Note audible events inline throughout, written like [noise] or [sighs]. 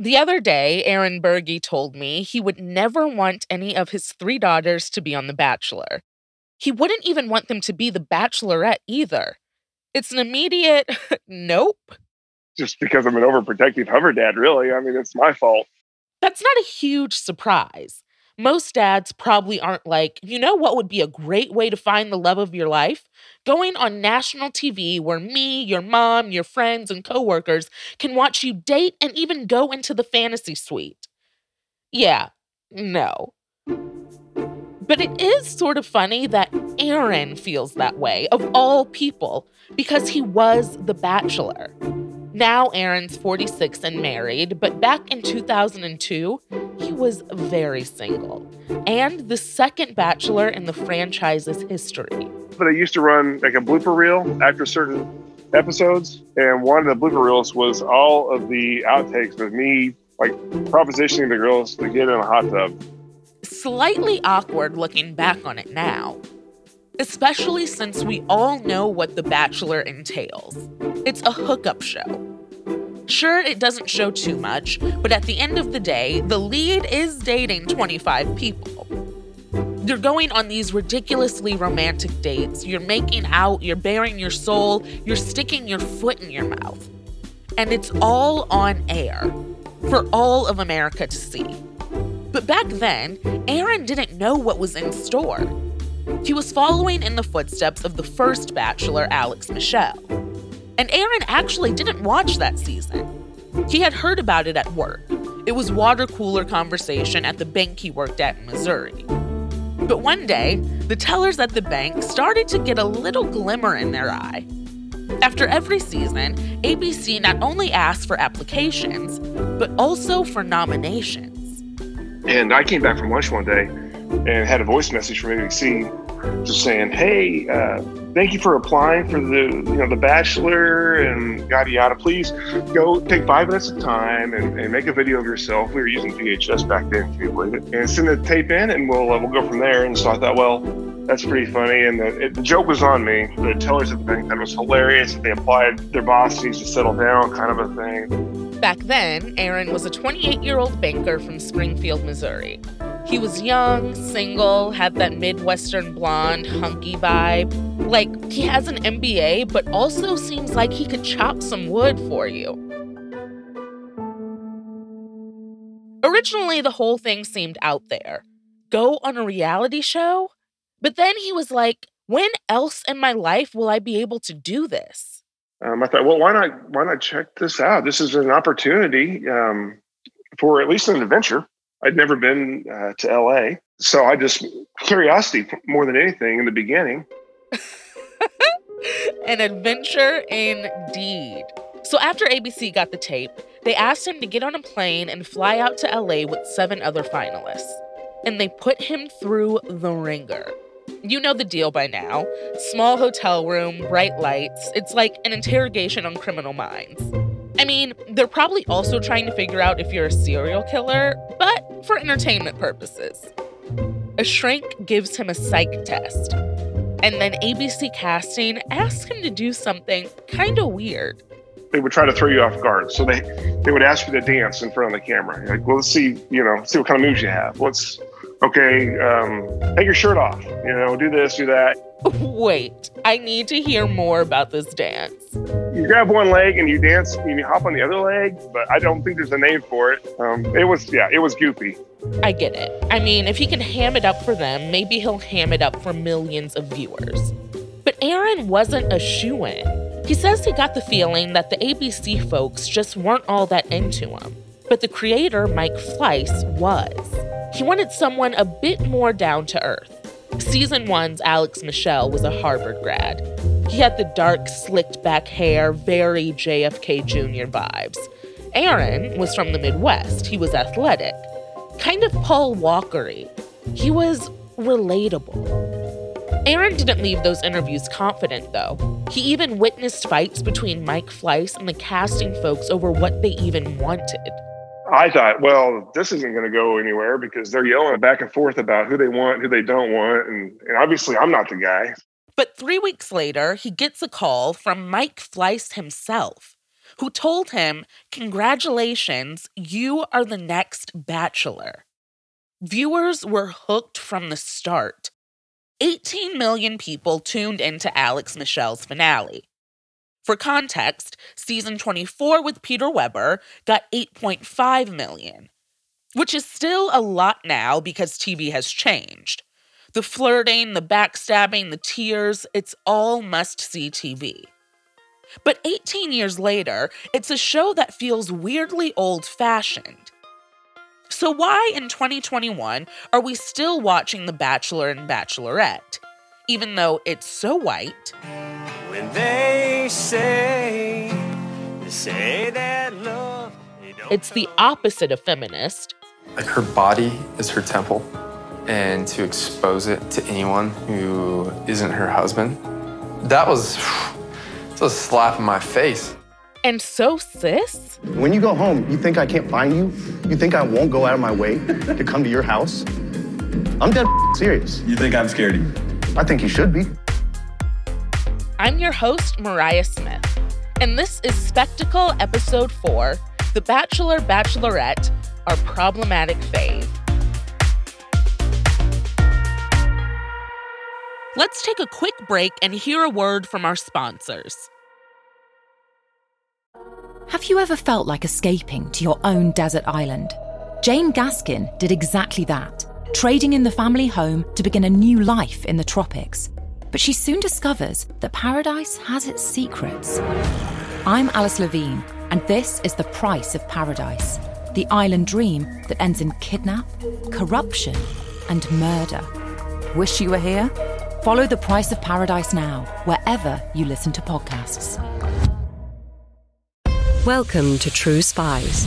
The other day, Aaron Buerge told me he would never want any of his three daughters to be on The Bachelor. He wouldn't even want them to be the Bachelorette either. It's an immediate [laughs] nope. Just because I'm an overprotective hover dad, really. I mean, it's my fault. That's not a huge surprise. Most dads probably aren't like, you know what would be a great way to find the love of your life? Going on national TV where me, your mom, your friends, and coworkers can watch you date and even go into the fantasy suite. Yeah, no. But it is sort of funny that Aaron feels that way, of all people, because he was the bachelor. Now Aaron's 46 and married, but back in 2002, he was very single and the second bachelor in the franchise's history. But I used to run like a blooper reel after certain episodes, and one of the blooper reels was all of the outtakes of me like propositioning the girls to get in a hot tub. Slightly awkward looking back on it now, especially since we all know what The Bachelor entails. It's a hookup show. Sure, it doesn't show too much, but at the end of the day, the lead is dating 25 people. You're going on these ridiculously romantic dates, you're making out, you're baring your soul, you're sticking your foot in your mouth. And it's all on air for all of America to see. But back then, Aaron didn't know what was in store. He was following in the footsteps of the first bachelor, Alex Michel. And Aaron actually didn't watch that season. He had heard about it at work. It was water cooler conversation at the bank he worked at in Missouri. But one day, the tellers at the bank started to get a little glimmer in their eye. After every season, ABC not only asked for applications, but also for nominations. And I came back from lunch one day and had a voice message from ABC just saying, "Hey, uh, thank you for applying for the you know the Bachelor and yada yada. Please go take five minutes of time and, and make a video of yourself. We were using VHS back then, can you believe it? And send the tape in, and we'll uh, we'll go from there." And so I thought, well, that's pretty funny. And the, it, the joke was on me. The tellers at the bank it was hilarious. They applied. Their boss needs to settle down, kind of a thing. Back then, Aaron was a 28 year old banker from Springfield, Missouri. He was young, single, had that Midwestern blonde, hunky vibe. Like, he has an MBA, but also seems like he could chop some wood for you. Originally, the whole thing seemed out there go on a reality show? But then he was like, when else in my life will I be able to do this? Um, I thought, well, why not? Why not check this out? This is an opportunity um, for at least an adventure. I'd never been uh, to LA. So I just, curiosity more than anything in the beginning. [laughs] An adventure indeed. So after ABC got the tape, they asked him to get on a plane and fly out to LA with seven other finalists. And they put him through the ringer. You know the deal by now. Small hotel room, bright lights. It's like an interrogation on criminal minds. I mean, they're probably also trying to figure out if you're a serial killer, but for entertainment purposes. A shrink gives him a psych test, and then ABC Casting asks him to do something kind of weird. They would try to throw you off guard, so they they would ask you to dance in front of the camera. Like, well, let's see, you know, see what kind of moves you have. Let's okay, um, take your shirt off. You know, do this, do that. [laughs] Wait, I need to hear more about this dance. You grab one leg and you dance, and you hop on the other leg, but I don't think there's a name for it. Um, it was, yeah, it was goofy. I get it. I mean, if he can ham it up for them, maybe he'll ham it up for millions of viewers. But Aaron wasn't a shoe in. He says he got the feeling that the ABC folks just weren't all that into him. But the creator, Mike Fleiss, was. He wanted someone a bit more down to earth. Season one's Alex Michel was a Harvard grad. He had the dark, slicked back hair, very JFK Jr. vibes. Aaron was from the Midwest. He was athletic, kind of Paul Walkery. He was relatable. Aaron didn't leave those interviews confident, though. He even witnessed fights between Mike Fleiss and the casting folks over what they even wanted. I thought, well, this isn't going to go anywhere because they're yelling back and forth about who they want, who they don't want. And, and obviously, I'm not the guy. But three weeks later, he gets a call from Mike Fleiss himself, who told him, Congratulations, you are the next Bachelor. Viewers were hooked from the start. 18 million people tuned into Alex Michel's finale. For context, season 24 with Peter Weber got 8.5 million, which is still a lot now because TV has changed. The flirting, the backstabbing, the tears, it's all must see TV. But 18 years later, it's a show that feels weirdly old fashioned. So, why in 2021 are we still watching The Bachelor and Bachelorette, even though it's so white? When they say, they say that love. It's the opposite of feminist. Like her body is her temple, and to expose it to anyone who isn't her husband, that was, [sighs] that was a slap in my face. And so, sis? When you go home, you think I can't find you? You think I won't go out of my way to come to your house? I'm dead [laughs] serious. You think I'm scared of you? I think you should be. I'm your host, Mariah Smith, and this is Spectacle Episode 4 The Bachelor Bachelorette, our problematic fave. Let's take a quick break and hear a word from our sponsors. Have you ever felt like escaping to your own desert island? Jane Gaskin did exactly that, trading in the family home to begin a new life in the tropics. But she soon discovers that paradise has its secrets. I'm Alice Levine, and this is The Price of Paradise the island dream that ends in kidnap, corruption, and murder. Wish you were here? Follow The Price of Paradise now, wherever you listen to podcasts. Welcome to True Spies,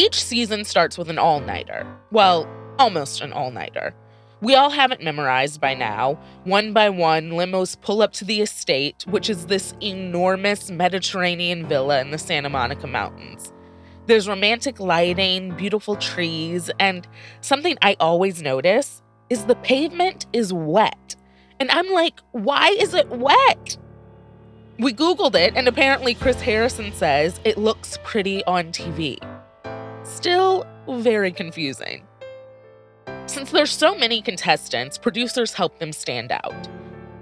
Each season starts with an all nighter. Well, almost an all nighter. We all have it memorized by now. One by one, limos pull up to the estate, which is this enormous Mediterranean villa in the Santa Monica Mountains. There's romantic lighting, beautiful trees, and something I always notice is the pavement is wet. And I'm like, why is it wet? We Googled it, and apparently Chris Harrison says it looks pretty on TV. Still very confusing. Since there's so many contestants, producers help them stand out.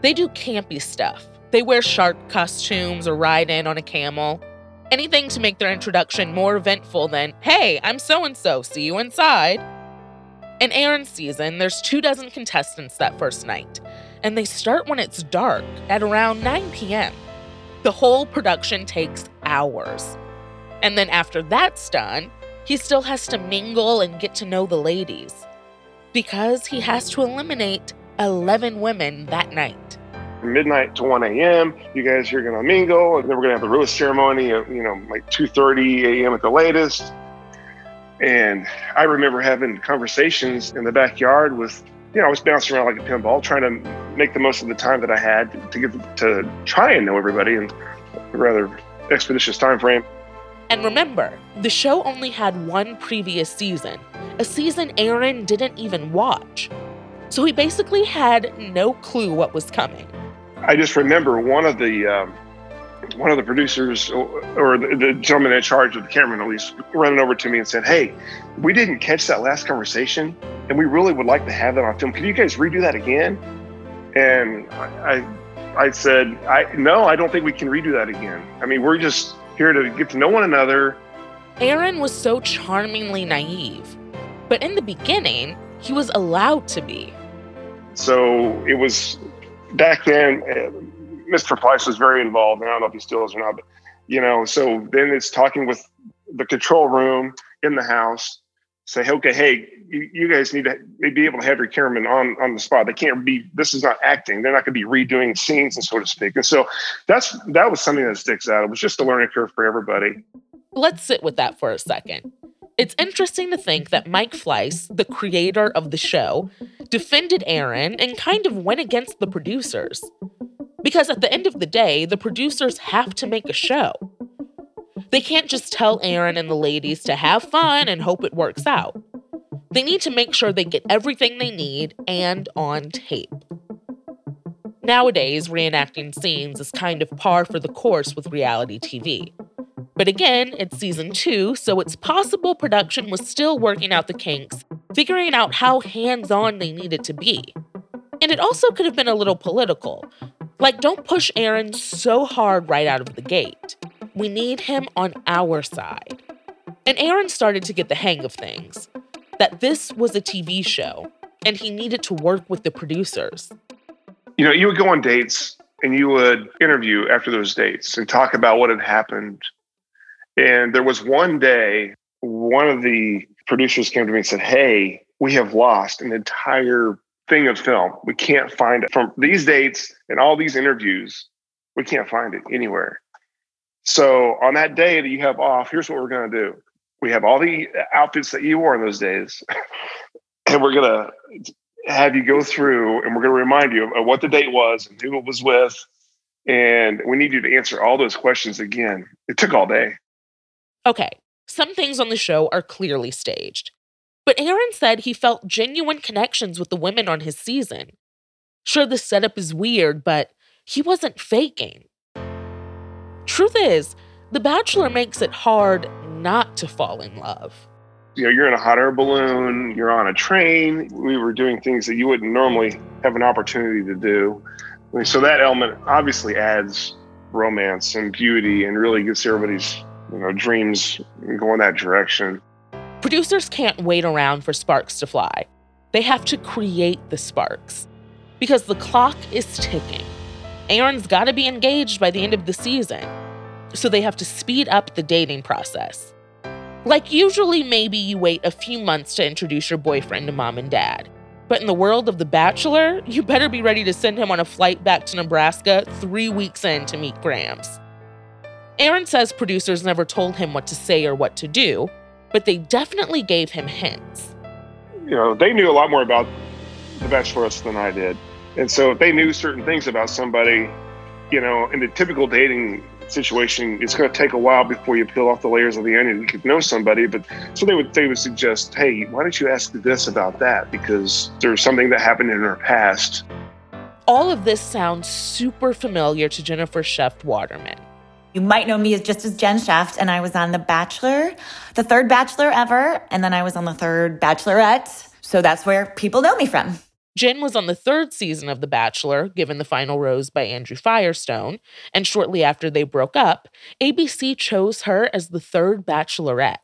They do campy stuff. They wear shark costumes or ride in on a camel. Anything to make their introduction more eventful than, hey, I'm so and so, see you inside. In Aaron's season, there's two dozen contestants that first night, and they start when it's dark at around 9 p.m. The whole production takes hours. And then after that's done, he still has to mingle and get to know the ladies because he has to eliminate 11 women that night. Midnight to 1 a.m. You guys are going to mingle, and then we're going to have the rose ceremony at you know like 2:30 a.m. at the latest. And I remember having conversations in the backyard with, you know, I was bouncing around like a pinball, trying to make the most of the time that I had to get to try and know everybody in a rather expeditious time frame. And remember, the show only had one previous season, a season Aaron didn't even watch. So he basically had no clue what was coming. I just remember one of the um, one of the producers or the, the, gentleman in charge of the cameraman at least running over to me and said, "Hey, we didn't catch that last conversation, and we really would like to have that on film. Can you guys redo that again?" And I, I, I said, "I no, I don't think we can redo that again. I mean, we're just here to get to know one another. Aaron was so charmingly naive, but in the beginning, he was allowed to be. So it was back then, uh, Mr. Fleiss was very involved. And I don't know if he still is or not, but you know, so then it's talking with the control room in the house, say, okay, hey, you, you guys need to be able to have your cameraman on on the spot. They can't be. This is not acting. They're not going to be redoing scenes and so to speak. And so that's that was something that sticks out. It was just a learning curve for everybody. Let's sit with that for a second. It's interesting to think that Mike Fleiss, the creator of the show, defended Aaron and kind of went against the producers. Because at the end of the day, the producers have to make a show. They can't just tell Aaron and the ladies to have fun and hope it works out. They need to make sure they get everything they need and on tape. Nowadays, reenacting scenes is kind of par for the course with reality TV. But again, it's season two, so it's possible production was still working out the kinks, figuring out how hands on they needed to be. And it also could have been a little political. Like, don't push Aaron so hard right out of the gate. We need him on our side. And Aaron started to get the hang of things that this was a TV show and he needed to work with the producers. You know, you would go on dates and you would interview after those dates and talk about what had happened. And there was one day, one of the producers came to me and said, Hey, we have lost an entire thing of film. We can't find it from these dates and all these interviews. We can't find it anywhere. So on that day that you have off, here's what we're going to do. We have all the uh, outfits that you wore in those days, [laughs] and we're going to have you go through and we're going to remind you of what the date was and who it was with. And we need you to answer all those questions again. It took all day. Okay, some things on the show are clearly staged. But Aaron said he felt genuine connections with the women on his season. Sure, the setup is weird, but he wasn't faking. Truth is, The Bachelor mm. makes it hard not to fall in love. You know, you're in a hot air balloon, you're on a train. We were doing things that you wouldn't normally have an opportunity to do. so that element obviously adds romance and beauty and really gets everybody's, you know, dreams going that direction. Producers can't wait around for sparks to fly. They have to create the sparks because the clock is ticking. Aaron's got to be engaged by the end of the season, so they have to speed up the dating process. Like, usually, maybe you wait a few months to introduce your boyfriend to mom and dad. But in the world of The Bachelor, you better be ready to send him on a flight back to Nebraska three weeks in to meet Grams. Aaron says producers never told him what to say or what to do, but they definitely gave him hints. You know, they knew a lot more about The Bachelorette than I did. And so if they knew certain things about somebody, you know, in the typical dating situation, it's going to take a while before you peel off the layers of the onion. You could know somebody, but so they would they would suggest, hey, why don't you ask this about that because there's something that happened in her past. All of this sounds super familiar to Jennifer Schefft Waterman. You might know me as just as Jen Schefft, and I was on The Bachelor, the third Bachelor ever, and then I was on the third Bachelorette. So that's where people know me from. Jen was on the third season of The Bachelor, given the final rose by Andrew Firestone, and shortly after they broke up, ABC chose her as the third Bachelorette.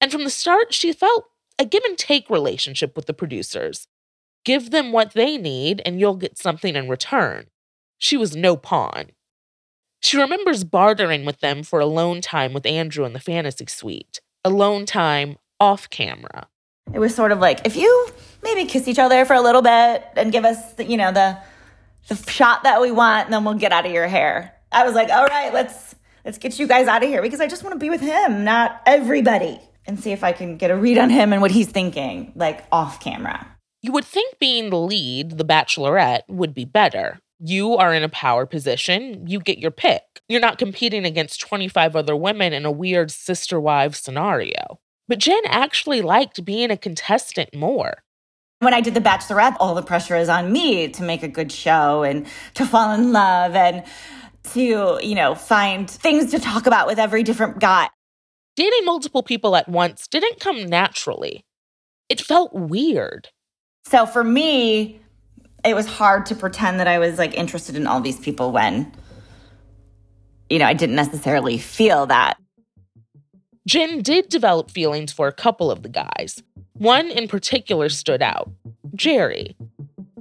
And from the start, she felt a give and take relationship with the producers. Give them what they need, and you'll get something in return. She was no pawn. She remembers bartering with them for alone time with Andrew in the fantasy suite, alone time off camera. It was sort of like if you maybe kiss each other for a little bit and give us, the, you know, the the shot that we want, and then we'll get out of your hair. I was like, all right, let's let's get you guys out of here because I just want to be with him, not everybody, and see if I can get a read on him and what he's thinking, like off camera. You would think being the lead, the bachelorette, would be better. You are in a power position, you get your pick. You're not competing against 25 other women in a weird sister wives scenario. But Jen actually liked being a contestant more. When I did The Bachelorette, all the pressure is on me to make a good show and to fall in love and to, you know, find things to talk about with every different guy. Dating multiple people at once didn't come naturally. It felt weird. So for me, it was hard to pretend that I was like interested in all these people when, you know, I didn't necessarily feel that. Jen did develop feelings for a couple of the guys. One in particular stood out Jerry.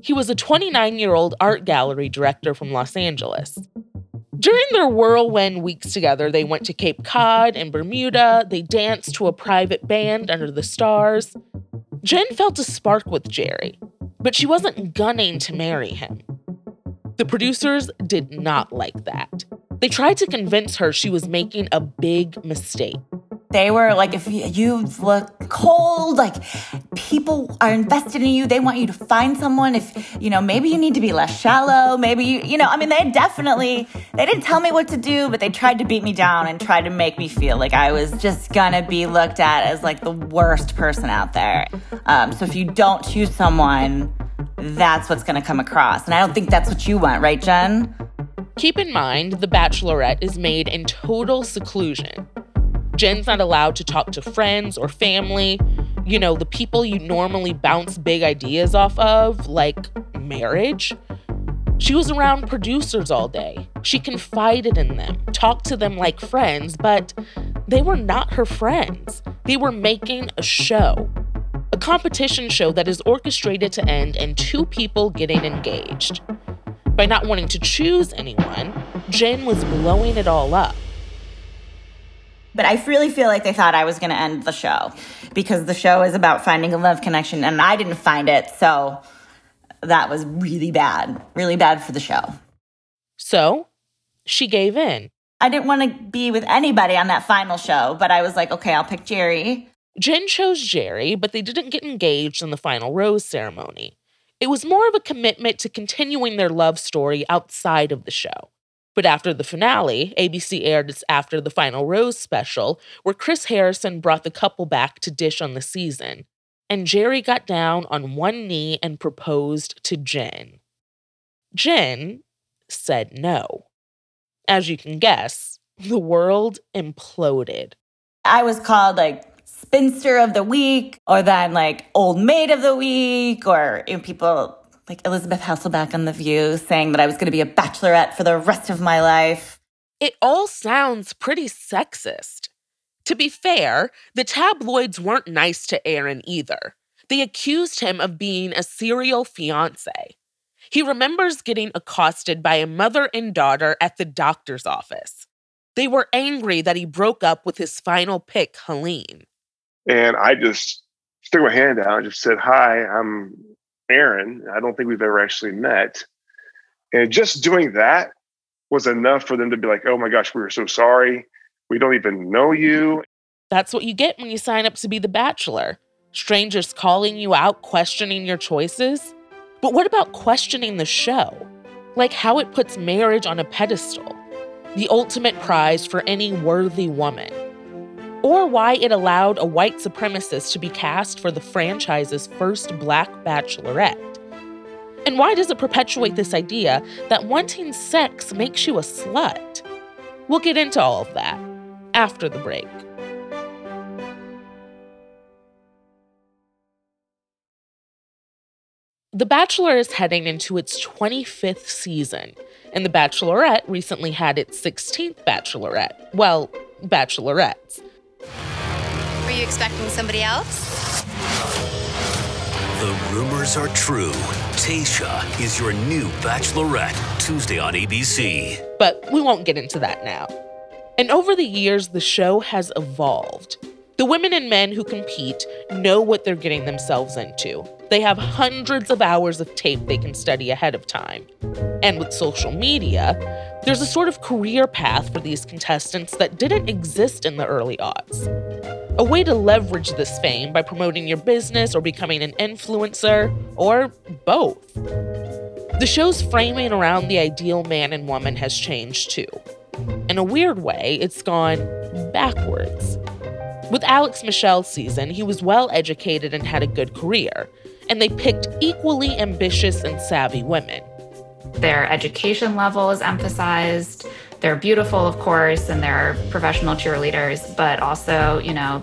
He was a 29 year old art gallery director from Los Angeles. During their whirlwind weeks together, they went to Cape Cod and Bermuda. They danced to a private band under the stars. Jen felt a spark with Jerry, but she wasn't gunning to marry him. The producers did not like that. They tried to convince her she was making a big mistake. They were like, if you look cold, like people are invested in you. They want you to find someone. If, you know, maybe you need to be less shallow. Maybe you, you know, I mean, they definitely, they didn't tell me what to do, but they tried to beat me down and tried to make me feel like I was just gonna be looked at as like the worst person out there. Um, so if you don't choose someone, that's what's gonna come across. And I don't think that's what you want, right, Jen? Keep in mind, The Bachelorette is made in total seclusion. Jen's not allowed to talk to friends or family, you know, the people you normally bounce big ideas off of, like marriage. She was around producers all day. She confided in them, talked to them like friends, but they were not her friends. They were making a show. A competition show that is orchestrated to end in two people getting engaged. By not wanting to choose anyone, Jen was blowing it all up. But I really feel like they thought I was going to end the show because the show is about finding a love connection and I didn't find it. So that was really bad, really bad for the show. So she gave in. I didn't want to be with anybody on that final show, but I was like, okay, I'll pick Jerry. Jen chose Jerry, but they didn't get engaged in the final rose ceremony. It was more of a commitment to continuing their love story outside of the show. But after the finale, ABC aired its After the Final Rose special, where Chris Harrison brought the couple back to dish on the season. And Jerry got down on one knee and proposed to Jen. Jen said no. As you can guess, the world imploded. I was called like spinster of the week, or then like old maid of the week, or you know, people like Elisabeth Hasselbeck on The View saying that I was going to be a bachelorette for the rest of my life. It all sounds pretty sexist. To be fair, the tabloids weren't nice to Aaron either. They accused him of being a serial fiance. He remembers getting accosted by a mother and daughter at the doctor's office. They were angry that he broke up with his final pick, Helene. And I just stuck my hand out and just said, Hi, I'm Aaron. I don't think we've ever actually met. And just doing that was enough for them to be like, oh my gosh, we were so sorry. We don't even know you. That's what you get when you sign up to be the bachelor. Strangers calling you out, questioning your choices. But what about questioning the show? Like how it puts marriage on a pedestal, the ultimate prize for any worthy woman or why it allowed a white supremacist to be cast for the franchise's first black bachelorette. And why does it perpetuate this idea that wanting sex makes you a slut? We'll get into all of that after the break. The Bachelor is heading into its 25th season, and The Bachelorette recently had its 16th Bachelorette. Well, bachelorettes. Were you expecting somebody else? The rumors are true. Tayshia is your new bachelorette, Tuesday on ABC. But we won't get into that now. And over the years, the show has evolved. The women and men who compete know what they're getting themselves into. They have hundreds of hours of tape they can study ahead of time. And with social media, there's a sort of career path for these contestants that didn't exist in the early aughts. A way to leverage this fame by promoting your business or becoming an influencer, or both. The show's framing around the ideal man and woman has changed too. In a weird way, it's gone backwards. With Alex Michel's season, he was well educated and had a good career, and they picked equally ambitious and savvy women. Their education level is emphasized. They're beautiful, of course, and they're professional cheerleaders, but also, you know,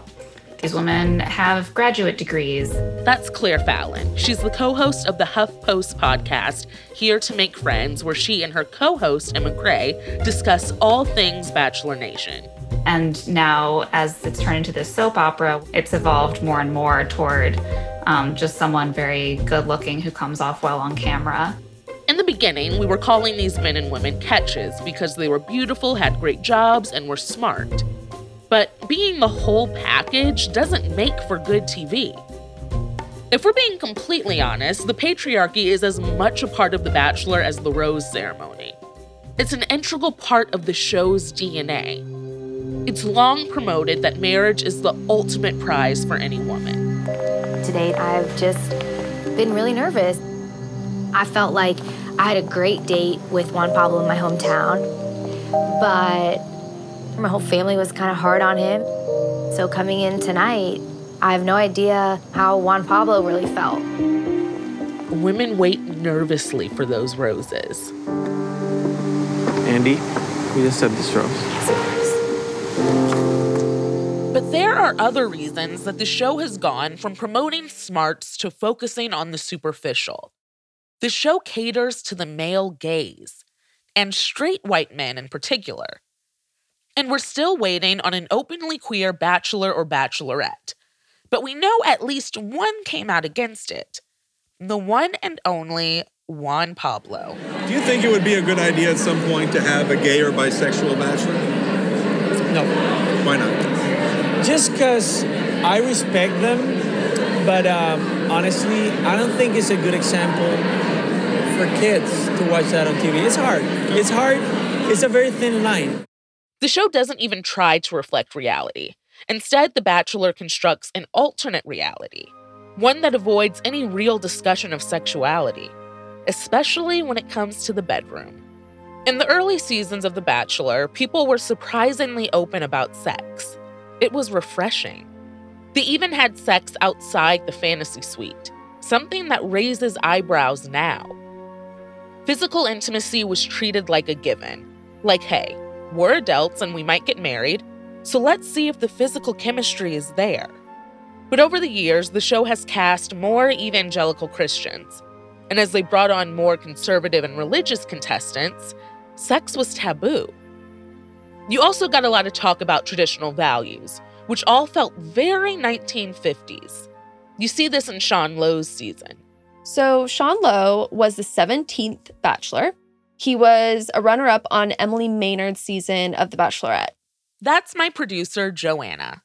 these women have graduate degrees. That's Claire Fallon. She's the co host of the HuffPost podcast, Here to Make Friends, where she and her co host, Emma Gray, discuss all things Bachelor Nation. And now, as it's turned into this soap opera, it's evolved more and more toward um, just someone very good looking who comes off well on camera. In the beginning, we were calling these men and women catches because they were beautiful, had great jobs, and were smart. But being the whole package doesn't make for good TV. If we're being completely honest, the patriarchy is as much a part of The Bachelor as the rose ceremony. It's an integral part of the show's DNA. It's long promoted that marriage is the ultimate prize for any woman. To date, I've just been really nervous. I felt like I had a great date with Juan Pablo in my hometown, but my whole family was kind of hard on him. So coming in tonight, I have no idea how Juan Pablo really felt. Women wait nervously for those roses. Andy, we just said this rose. But there are other reasons that the show has gone from promoting smarts to focusing on the superficial. The show caters to the male gaze, and straight white men in particular. And we're still waiting on an openly queer bachelor or bachelorette. But we know at least one came out against it the one and only Juan Pablo. Do you think it would be a good idea at some point to have a gay or bisexual bachelor? No. Why not? Just because I respect them, but um, honestly, I don't think it's a good example for kids to watch that on TV. It's hard. It's hard. It's a very thin line. The show doesn't even try to reflect reality. Instead, The Bachelor constructs an alternate reality, one that avoids any real discussion of sexuality, especially when it comes to the bedroom. In the early seasons of The Bachelor, people were surprisingly open about sex. It was refreshing. They even had sex outside the fantasy suite, something that raises eyebrows now. Physical intimacy was treated like a given. Like, hey, we're adults and we might get married, so let's see if the physical chemistry is there. But over the years, the show has cast more evangelical Christians. And as they brought on more conservative and religious contestants, sex was taboo. You also got a lot of talk about traditional values, which all felt very 1950s. You see this in Sean Lowe's season. So, Sean Lowe was the 17th Bachelor. He was a runner up on Emily Maynard's season of The Bachelorette. That's my producer, Joanna.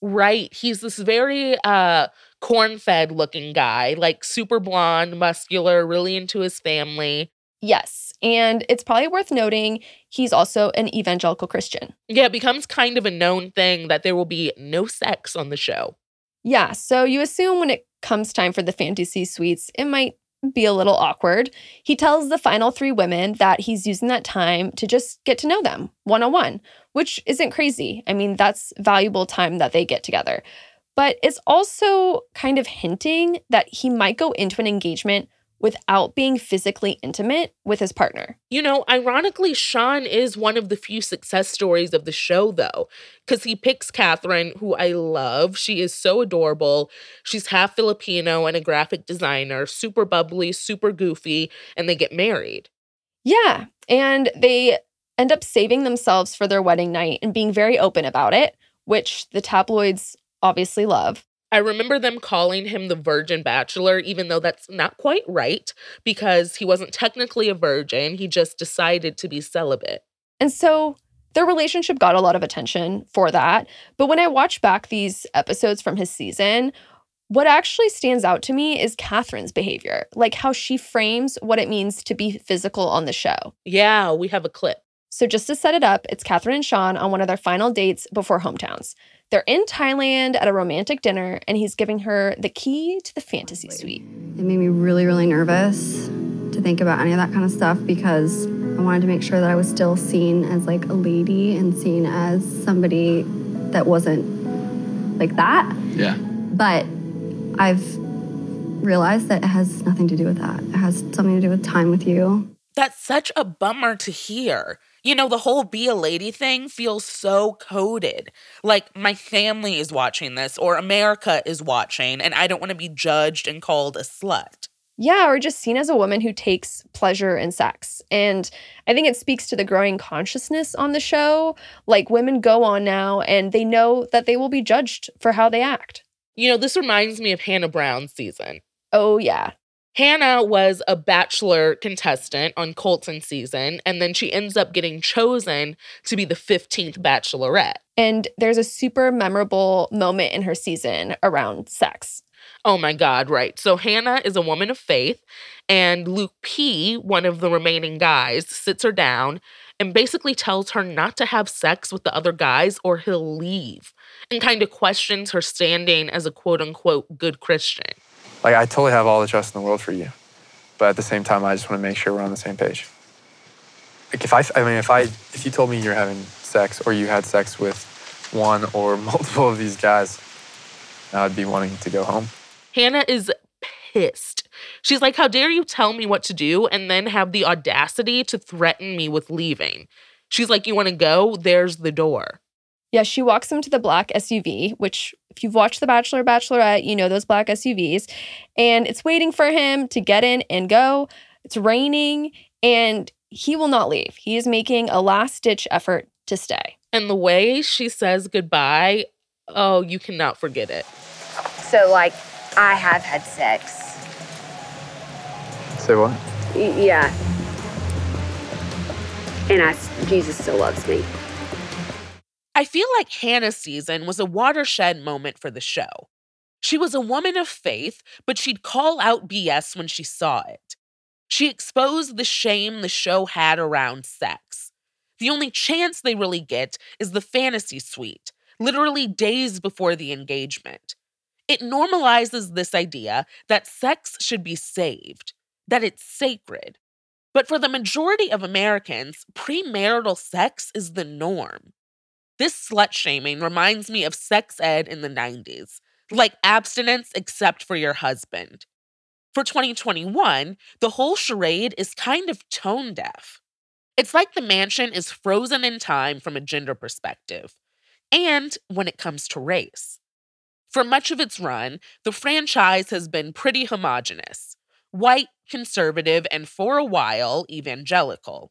Right. He's this very uh corn-fed looking guy, like super blonde, muscular, really into his family. Yes. And it's probably worth noting he's also an evangelical Christian. Yeah, it becomes kind of a known thing that there will be no sex on the show. Yeah. So you assume when it comes time for the fantasy suites, it might be a little awkward. He tells the final three women that he's using that time to just get to know them one on one, which isn't crazy. I mean, that's valuable time that they get together. But it's also kind of hinting that he might go into an engagement without being physically intimate with his partner. You know, ironically, Sean is one of the few success stories of the show, though, because he picks Catherine, who I love. She is so adorable. She's half Filipino and a graphic designer, super bubbly, super goofy, and they get married. Yeah. And they end up saving themselves for their wedding night and being very open about it, which the tabloids obviously love. I remember them calling him the Virgin Bachelor, even though that's not quite right because he wasn't technically a virgin. He just decided to be celibate. And so their relationship got a lot of attention for that. But when I watch back these episodes from his season, what actually stands out to me is Catherine's behavior, like how she frames what it means to be physical on the show. Yeah, we have a clip. So, just to set it up, it's Catherine and Sean on one of their final dates before hometowns. They're in Thailand at a romantic dinner, and he's giving her the key to the fantasy suite. It made me really, really nervous to think about any of that kind of stuff because I wanted to make sure that I was still seen as like a lady and seen as somebody that wasn't like that. Yeah. But I've realized that it has nothing to do with that. It has something to do with time with you. That's such a bummer to hear. You know, the whole be a lady thing feels so coded. Like my family is watching this or America is watching, and I don't want to be judged and called a slut. Yeah, or just seen as a woman who takes pleasure in sex. And I think it speaks to the growing consciousness on the show. Like women go on now and they know that they will be judged for how they act. You know, this reminds me of Hannah Brown's season. Oh, yeah. Hannah was a bachelor contestant on Colton season, and then she ends up getting chosen to be the 15th bachelorette. And there's a super memorable moment in her season around sex. Oh my God, right. So Hannah is a woman of faith, and Luke P., one of the remaining guys, sits her down and basically tells her not to have sex with the other guys or he'll leave and kind of questions her standing as a quote unquote good Christian. Like, I totally have all the trust in the world for you. But at the same time, I just want to make sure we're on the same page. Like, if I, I mean, if I, if you told me you're having sex or you had sex with one or [laughs] multiple of these guys, I'd be wanting to go home. Hannah is pissed. She's like, How dare you tell me what to do and then have the audacity to threaten me with leaving? She's like, You want to go? There's the door. Yeah, she walks him to the black SUV, which, if you've watched The Bachelor Bachelorette, you know those black SUVs. And it's waiting for him to get in and go. It's raining, and he will not leave. He is making a last ditch effort to stay. And the way she says goodbye, oh, you cannot forget it. So, like, I have had sex. Say what? Y- yeah. And I, Jesus still loves me. I feel like Hannah's season was a watershed moment for the show. She was a woman of faith, but she'd call out BS when she saw it. She exposed the shame the show had around sex. The only chance they really get is the fantasy suite, literally days before the engagement. It normalizes this idea that sex should be saved, that it's sacred. But for the majority of Americans, premarital sex is the norm. This slut shaming reminds me of sex ed in the 90s, like abstinence except for your husband. For 2021, the whole charade is kind of tone deaf. It's like the mansion is frozen in time from a gender perspective, and when it comes to race. For much of its run, the franchise has been pretty homogenous white, conservative, and for a while, evangelical.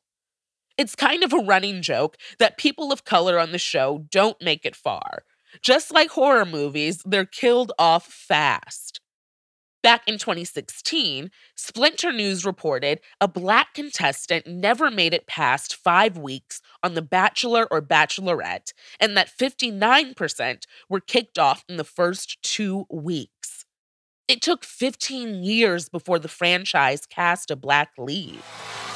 It's kind of a running joke that people of color on the show don't make it far. Just like horror movies, they're killed off fast. Back in 2016, Splinter News reported a black contestant never made it past five weeks on The Bachelor or Bachelorette, and that 59% were kicked off in the first two weeks. It took 15 years before the franchise cast a black lead.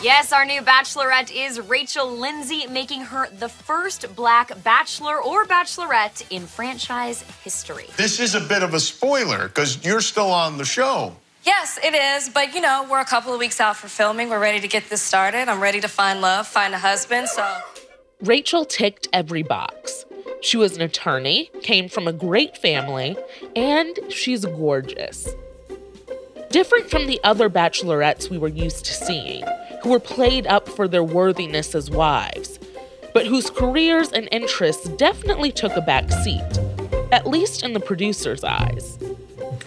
Yes, our new bachelorette is Rachel Lindsay, making her the first black bachelor or bachelorette in franchise history. This is a bit of a spoiler because you're still on the show. Yes, it is, but you know, we're a couple of weeks out for filming. We're ready to get this started. I'm ready to find love, find a husband, so. Rachel ticked every box. She was an attorney, came from a great family, and she's gorgeous. Different from the other bachelorettes we were used to seeing, who were played up for their worthiness as wives, but whose careers and interests definitely took a back seat, at least in the producer's eyes.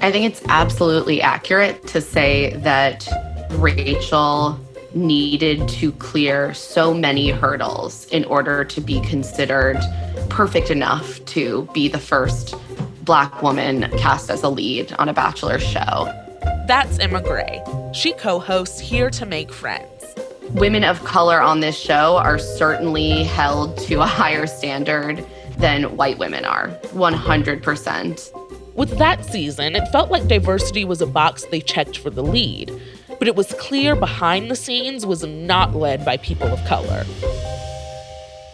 I think it's absolutely accurate to say that Rachel needed to clear so many hurdles in order to be considered perfect enough to be the first Black woman cast as a lead on a Bachelor show. That's Emma Gray. She co hosts Here to Make Friends. Women of color on this show are certainly held to a higher standard than white women are, 100%. With that season, it felt like diversity was a box they checked for the lead, but it was clear behind the scenes was not led by people of color.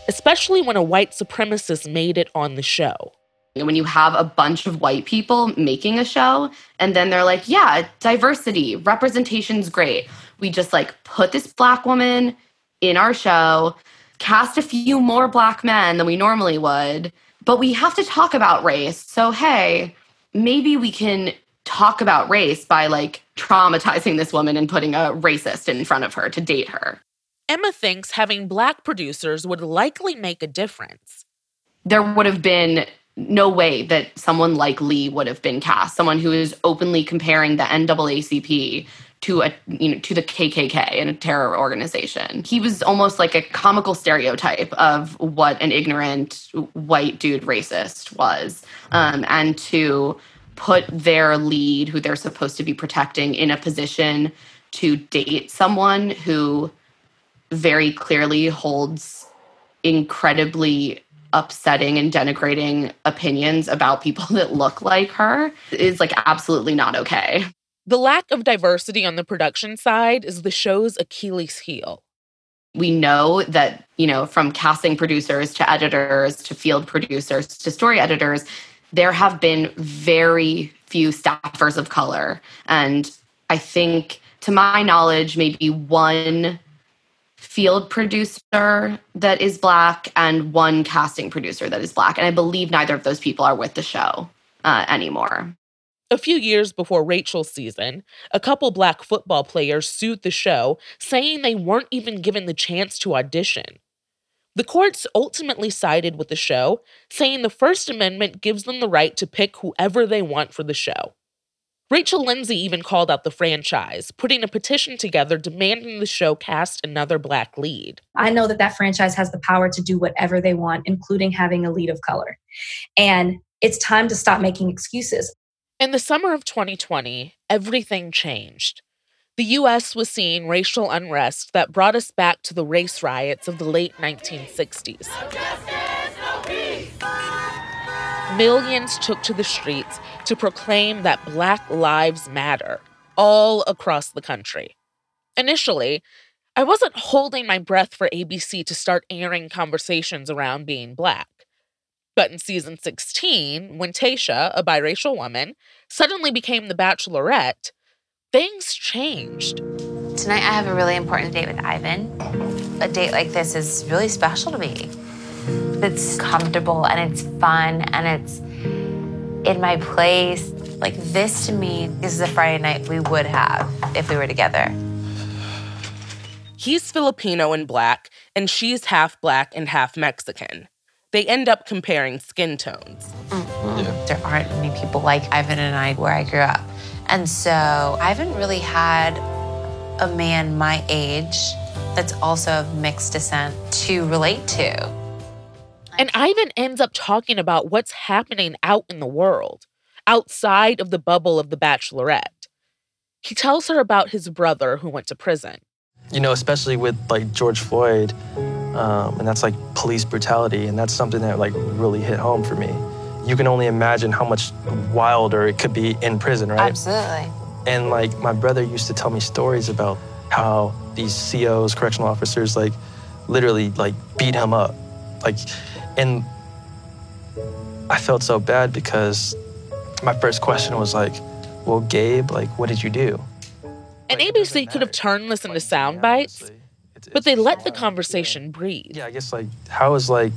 Especially when a white supremacist made it on the show. When you have a bunch of white people making a show, and then they're like, yeah, diversity, representation's great. We just like put this black woman in our show, cast a few more black men than we normally would, but we have to talk about race. So, hey, maybe we can talk about race by like traumatizing this woman and putting a racist in front of her to date her. Emma thinks having black producers would likely make a difference. There would have been no way that someone like Lee would have been cast, someone who is openly comparing the NAACP to a you know to the KKK and a terror organization. He was almost like a comical stereotype of what an ignorant white dude racist was, um, and to put their lead, who they're supposed to be protecting, in a position to date someone who very clearly holds incredibly upsetting and denigrating opinions about people [laughs] that look like her is like absolutely not okay. The lack of diversity on the production side is the show's Achilles heel. We know that, you know, from casting producers to editors to field producers to story editors, there have been very few staffers of color. And I think, to my knowledge, maybe one field producer that is black and one casting producer that is black. And I believe neither of those people are with the show uh, anymore. A few years before Rachel's season, a couple black football players sued the show, saying they weren't even given the chance to audition. The courts ultimately sided with the show, saying the First Amendment gives them the right to pick whoever they want for the show. Rachel Lindsay even called out the franchise, putting a petition together demanding the show cast another black lead. I know that that franchise has the power to do whatever they want, including having a lead of color. And it's time to stop making excuses. In the summer of 2020, everything changed. The US was seeing racial unrest that brought us back to the race riots of the late 1960s. Millions took to the streets to proclaim that Black Lives Matter all across the country. Initially, I wasn't holding my breath for ABC to start airing conversations around being Black. But in season 16, when Tayshia, a biracial woman, suddenly became the bachelorette, things changed. Tonight, I have a really important date with Ivan. A date like this is really special to me. It's comfortable and it's fun and it's in my place. Like, this to me is the Friday night we would have if we were together. He's Filipino and black, and she's half black and half Mexican. They end up comparing skin tones. Mm-hmm. There aren't many people like Ivan and I where I grew up. And so I haven't really had a man my age that's also of mixed descent to relate to. And Ivan ends up talking about what's happening out in the world, outside of the bubble of The Bachelorette. He tells her about his brother who went to prison. You know, especially with like George Floyd, um, and that's like police brutality, and that's something that like really hit home for me. You can only imagine how much wilder it could be in prison, right? Absolutely. And like my brother used to tell me stories about how these COs, correctional officers, like literally like beat him up, like, and I felt so bad because my first question was like, "Well, Gabe, like, what did you do?" And ABC could have turned this into sound bites, but they let the conversation breathe. Yeah, I guess like how has like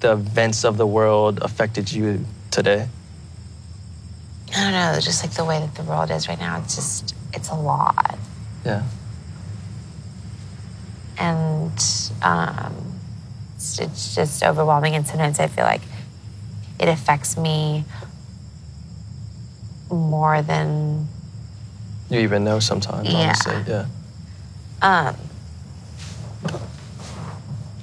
the events of the world affected you today? I don't know, just like the way that the world is right now, it's just, it's a lot. Yeah. And um, it's, it's just overwhelming. And sometimes I feel like it affects me more than You even know sometimes, Yeah. honestly. Yeah. um,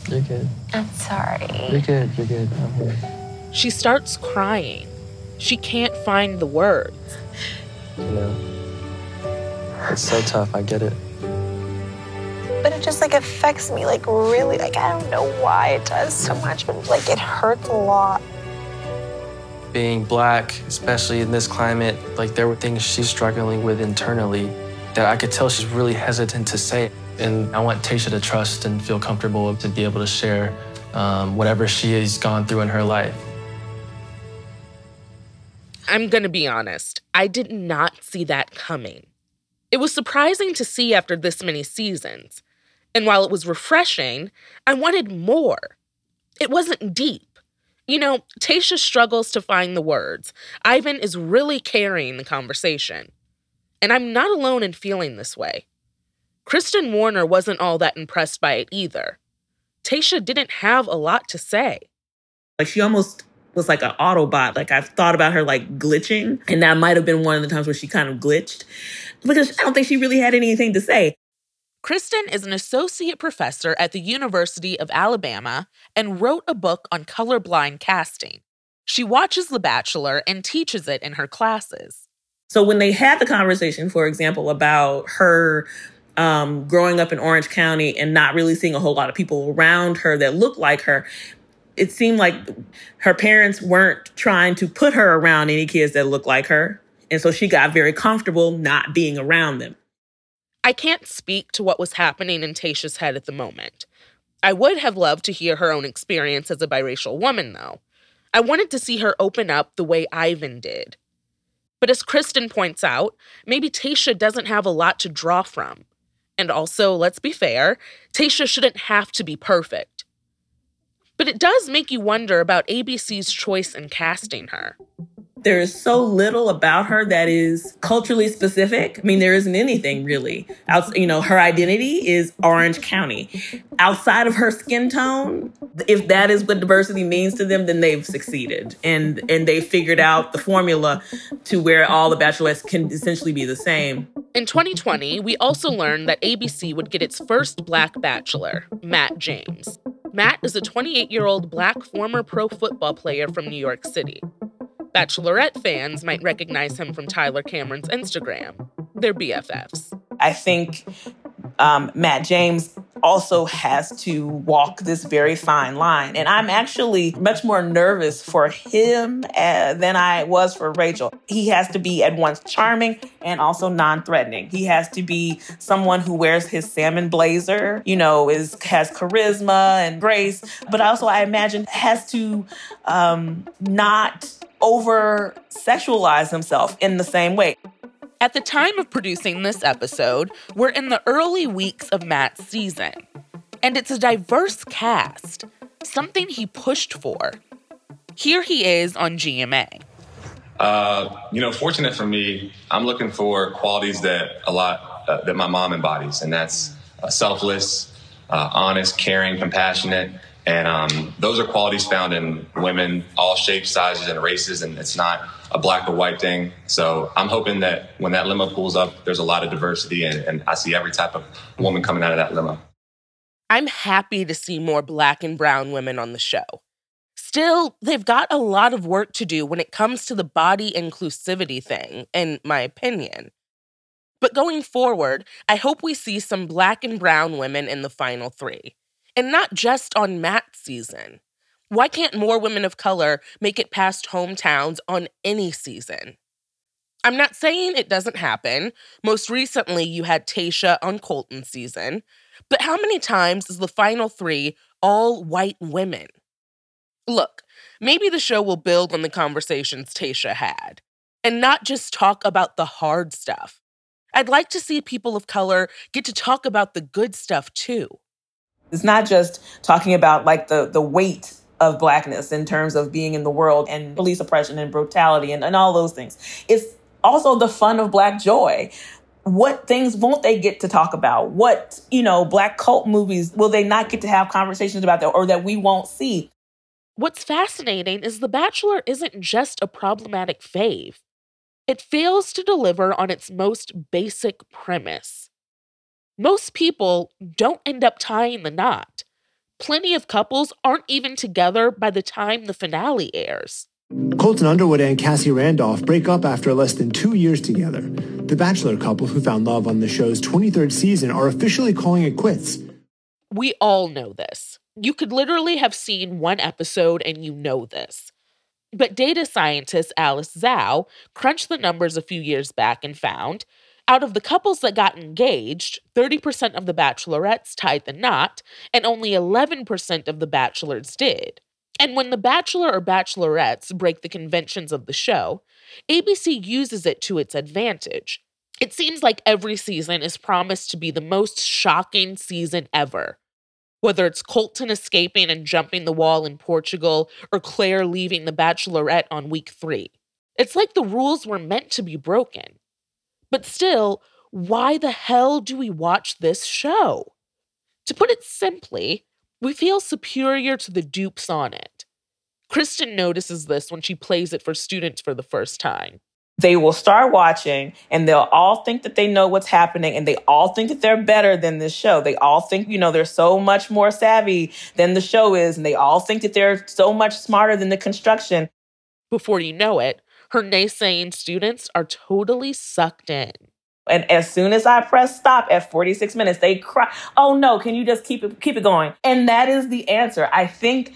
You're good. I'm sorry. You're good. You're good. I'm here. She starts crying. She can't find the words. You know, it's so tough. I get it. But it just like affects me like really like I don't know why it does so much, but like it hurts a lot. Being black, especially in this climate, like there were things she's struggling with internally that I could tell she's really hesitant to say. And I want Tayshia to trust and feel comfortable to be able to share um, whatever she has gone through in her life. I'm going to be honest, I did not see that coming. It was surprising to see after this many seasons. And while it was refreshing, I wanted more. It wasn't deep. You know, Tayshia struggles to find the words. Ivan is really carrying the conversation. And I'm not alone in feeling this way. Kristen Warner wasn't all that impressed by it either. Tayshia didn't have a lot to say. Like she almost was like an Autobot. Like I've thought about her like glitching, and that might have been one of the times where she kind of glitched because I don't think she really had anything to say. Kristen is an associate professor at the University of Alabama and wrote a book on colorblind casting. She watches The Bachelor and teaches it in her classes. So when they had the conversation, for example, about her um, growing up in Orange County and not really seeing a whole lot of people around her that looked like her, it seemed like her parents weren't trying to put her around any kids that looked like her. And so she got very comfortable not being around them. I can't speak to what was happening in Tayshia's head at the moment. I would have loved to hear her own experience as a biracial woman, though. I wanted to see her open up the way Ivan did. But as Kristen points out, maybe Tayshia doesn't have a lot to draw from. And also, let's be fair, Tayshia shouldn't have to be perfect. But it does make you wonder about ABC's choice in casting her. There is so little about her that is culturally specific. I mean, there isn't anything really. Out, you know, her identity is Orange County. Outside of her skin tone, if that is what diversity means to them, then they've succeeded and and they figured out the formula to where all the bachelorettes can essentially be the same. In 2020, we also learned that ABC would get its first black bachelor, Matt James. Matt is a 28 year old black former pro football player from New York City. Bachelorette fans might recognize him from Tyler Cameron's Instagram. They're BFFs. I think um, Matt James also has to walk this very fine line. And I'm actually much more nervous for him uh, than I was for Rachel. He has to be at once charming and also non-threatening. He has to be someone who wears his salmon blazer, you know, is has charisma and grace, but also I imagine has to um, not over sexualize himself in the same way. At the time of producing this episode, we're in the early weeks of Matt's season. And it's a diverse cast, something he pushed for. Here he is on GMA. Uh, you know, fortunate for me, I'm looking for qualities that a lot uh, that my mom embodies, and that's uh, selfless, uh, honest, caring, compassionate, and um, those are qualities found in women, all shapes, sizes, and races, and it's not a black or white thing. So I'm hoping that when that limo pulls up, there's a lot of diversity, and, and I see every type of woman coming out of that limo. I'm happy to see more black and brown women on the show. Still, they've got a lot of work to do when it comes to the body inclusivity thing, in my opinion. But going forward, I hope we see some black and brown women in the final three. And not just on Matt's season. Why can't more women of color make it past hometowns on any season? I'm not saying it doesn't happen. Most recently, you had Tayshia on Colton's season. But how many times is the final three all white women? Look, maybe the show will build on the conversations Tayshia had and not just talk about the hard stuff. I'd like to see people of color get to talk about the good stuff too. It's not just talking about like the the weight of blackness in terms of being in the world and police oppression and brutality and, and all those things. It's also the fun of black joy. What things won't they get to talk about? What, you know, black cult movies will they not get to have conversations about that or that we won't see? What's fascinating is The Bachelor isn't just a problematic fave. It fails to deliver on its most basic premise. Most people don't end up tying the knot. Plenty of couples aren't even together by the time the finale airs. Colton Underwood and Cassie Randolph break up after less than two years together. The Bachelor couple who found love on the show's 23rd season are officially calling it quits. We all know this. You could literally have seen one episode and you know this. But data scientist Alice Zhao crunched the numbers a few years back and found out of the couples that got engaged, 30% of the bachelorettes tied the knot, and only 11% of the bachelors did. And when the bachelor or bachelorettes break the conventions of the show, ABC uses it to its advantage. It seems like every season is promised to be the most shocking season ever. Whether it's Colton escaping and jumping the wall in Portugal or Clare leaving the bachelorette on week three. It's like the rules were meant to be broken. But still, why the hell do we watch this show? To put it simply, we feel superior to the dupes on it. Kristen notices this when she plays it for students for the first time. They will start watching and they'll all think that they know what's happening and they all think that they're better than this show. They all think, you know, they're so much more savvy than the show is and they all think that they're so much smarter than the construction. Before you know it, her naysaying students are totally sucked in. And as soon as I press stop at 46 minutes, they cry, "Oh no, can you just keep it keep it going?" And that is the answer. I think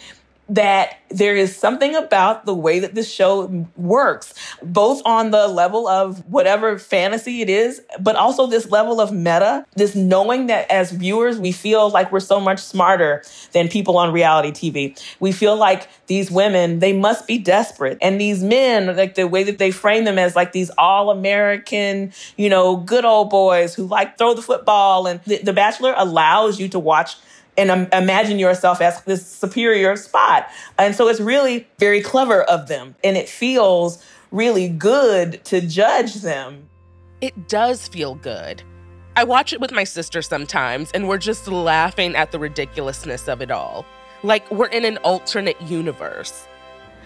that there is something about the way that this show works, both on the level of whatever fantasy it is, but also this level of meta, this knowing that as viewers, we feel like we're so much smarter than people on reality TV. We feel like these women, they must be desperate. And these men, like the way that they frame them as like these all American, you know, good old boys who like throw the football. And the, the Bachelor allows you to watch and um, imagine yourself as this superior spot. And so it's really very clever of them. And it feels really good to judge them. It does feel good. I watch it with my sister sometimes, and we're just laughing at the ridiculousness of it all. Like we're in an alternate universe.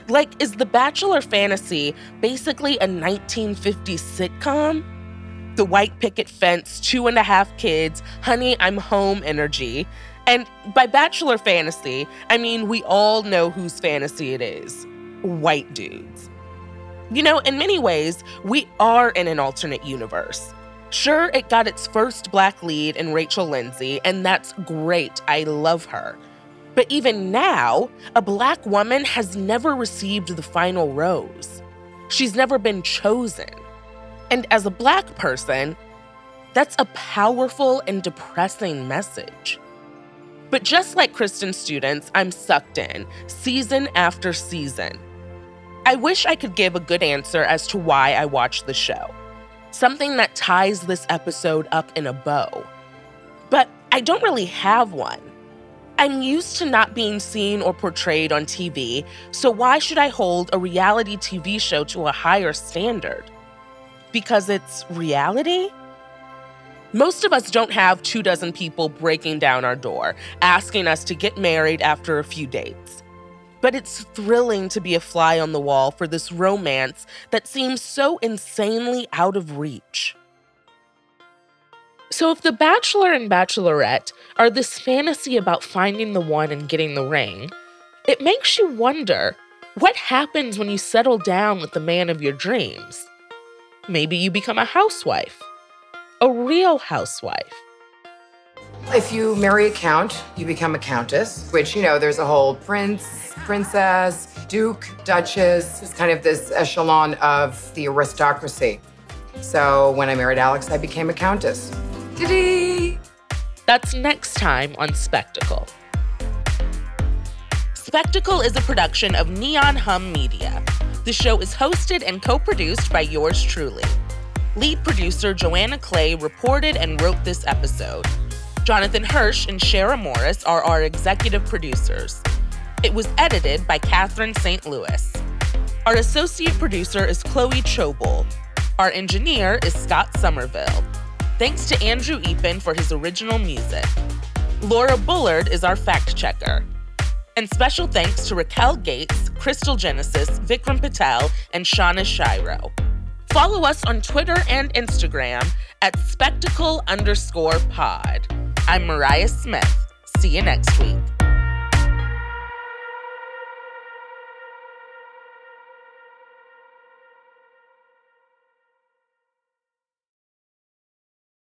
Like, is The Bachelor Fantasy basically a 1950s sitcom? The white picket fence, two and a half kids, honey, I'm home energy. And by bachelor fantasy, I mean we all know whose fantasy it is white dudes. You know, in many ways, we are in an alternate universe. Sure, it got its first black lead in Rachel Lindsay, and that's great. I love her. But even now, a black woman has never received the final rose. She's never been chosen. And as a black person, that's a powerful and depressing message. But just like Kristen students, I'm sucked in, season after season. I wish I could give a good answer as to why I watch the show. Something that ties this episode up in a bow. But I don't really have one. I'm used to not being seen or portrayed on TV, so why should I hold a reality TV show to a higher standard? Because it's reality? Most of us don't have two dozen people breaking down our door, asking us to get married after a few dates. But it's thrilling to be a fly on the wall for this romance that seems so insanely out of reach. So, if The Bachelor and Bachelorette are this fantasy about finding the one and getting the ring, it makes you wonder what happens when you settle down with the man of your dreams? Maybe you become a housewife a real housewife. If you marry a count, you become a countess, which, you know, there's a whole prince, princess, duke, duchess. It's kind of this echelon of the aristocracy. So when I married Alex, I became a countess. ta That's next time on Spectacle. Spectacle is a production of Neon Hum Media. The show is hosted and co produced by yours truly. Lead producer Joanna Clay reported and wrote this episode. Jonathan Hirsch and Shara Morris are our executive producers. It was edited by Catherine St. Louis. Our associate producer is Chloe Chobol. Our engineer is Scott Somerville. Thanks to Andrew Eapen for his original music. Laura Bullard is our fact checker. And special thanks to Raquel Gates, Crystal Genesis, Vikram Patel, and Shauna Shiro. Follow us on Twitter and Instagram at spectacle underscore pod. I'm Mariah Smith. See you next week.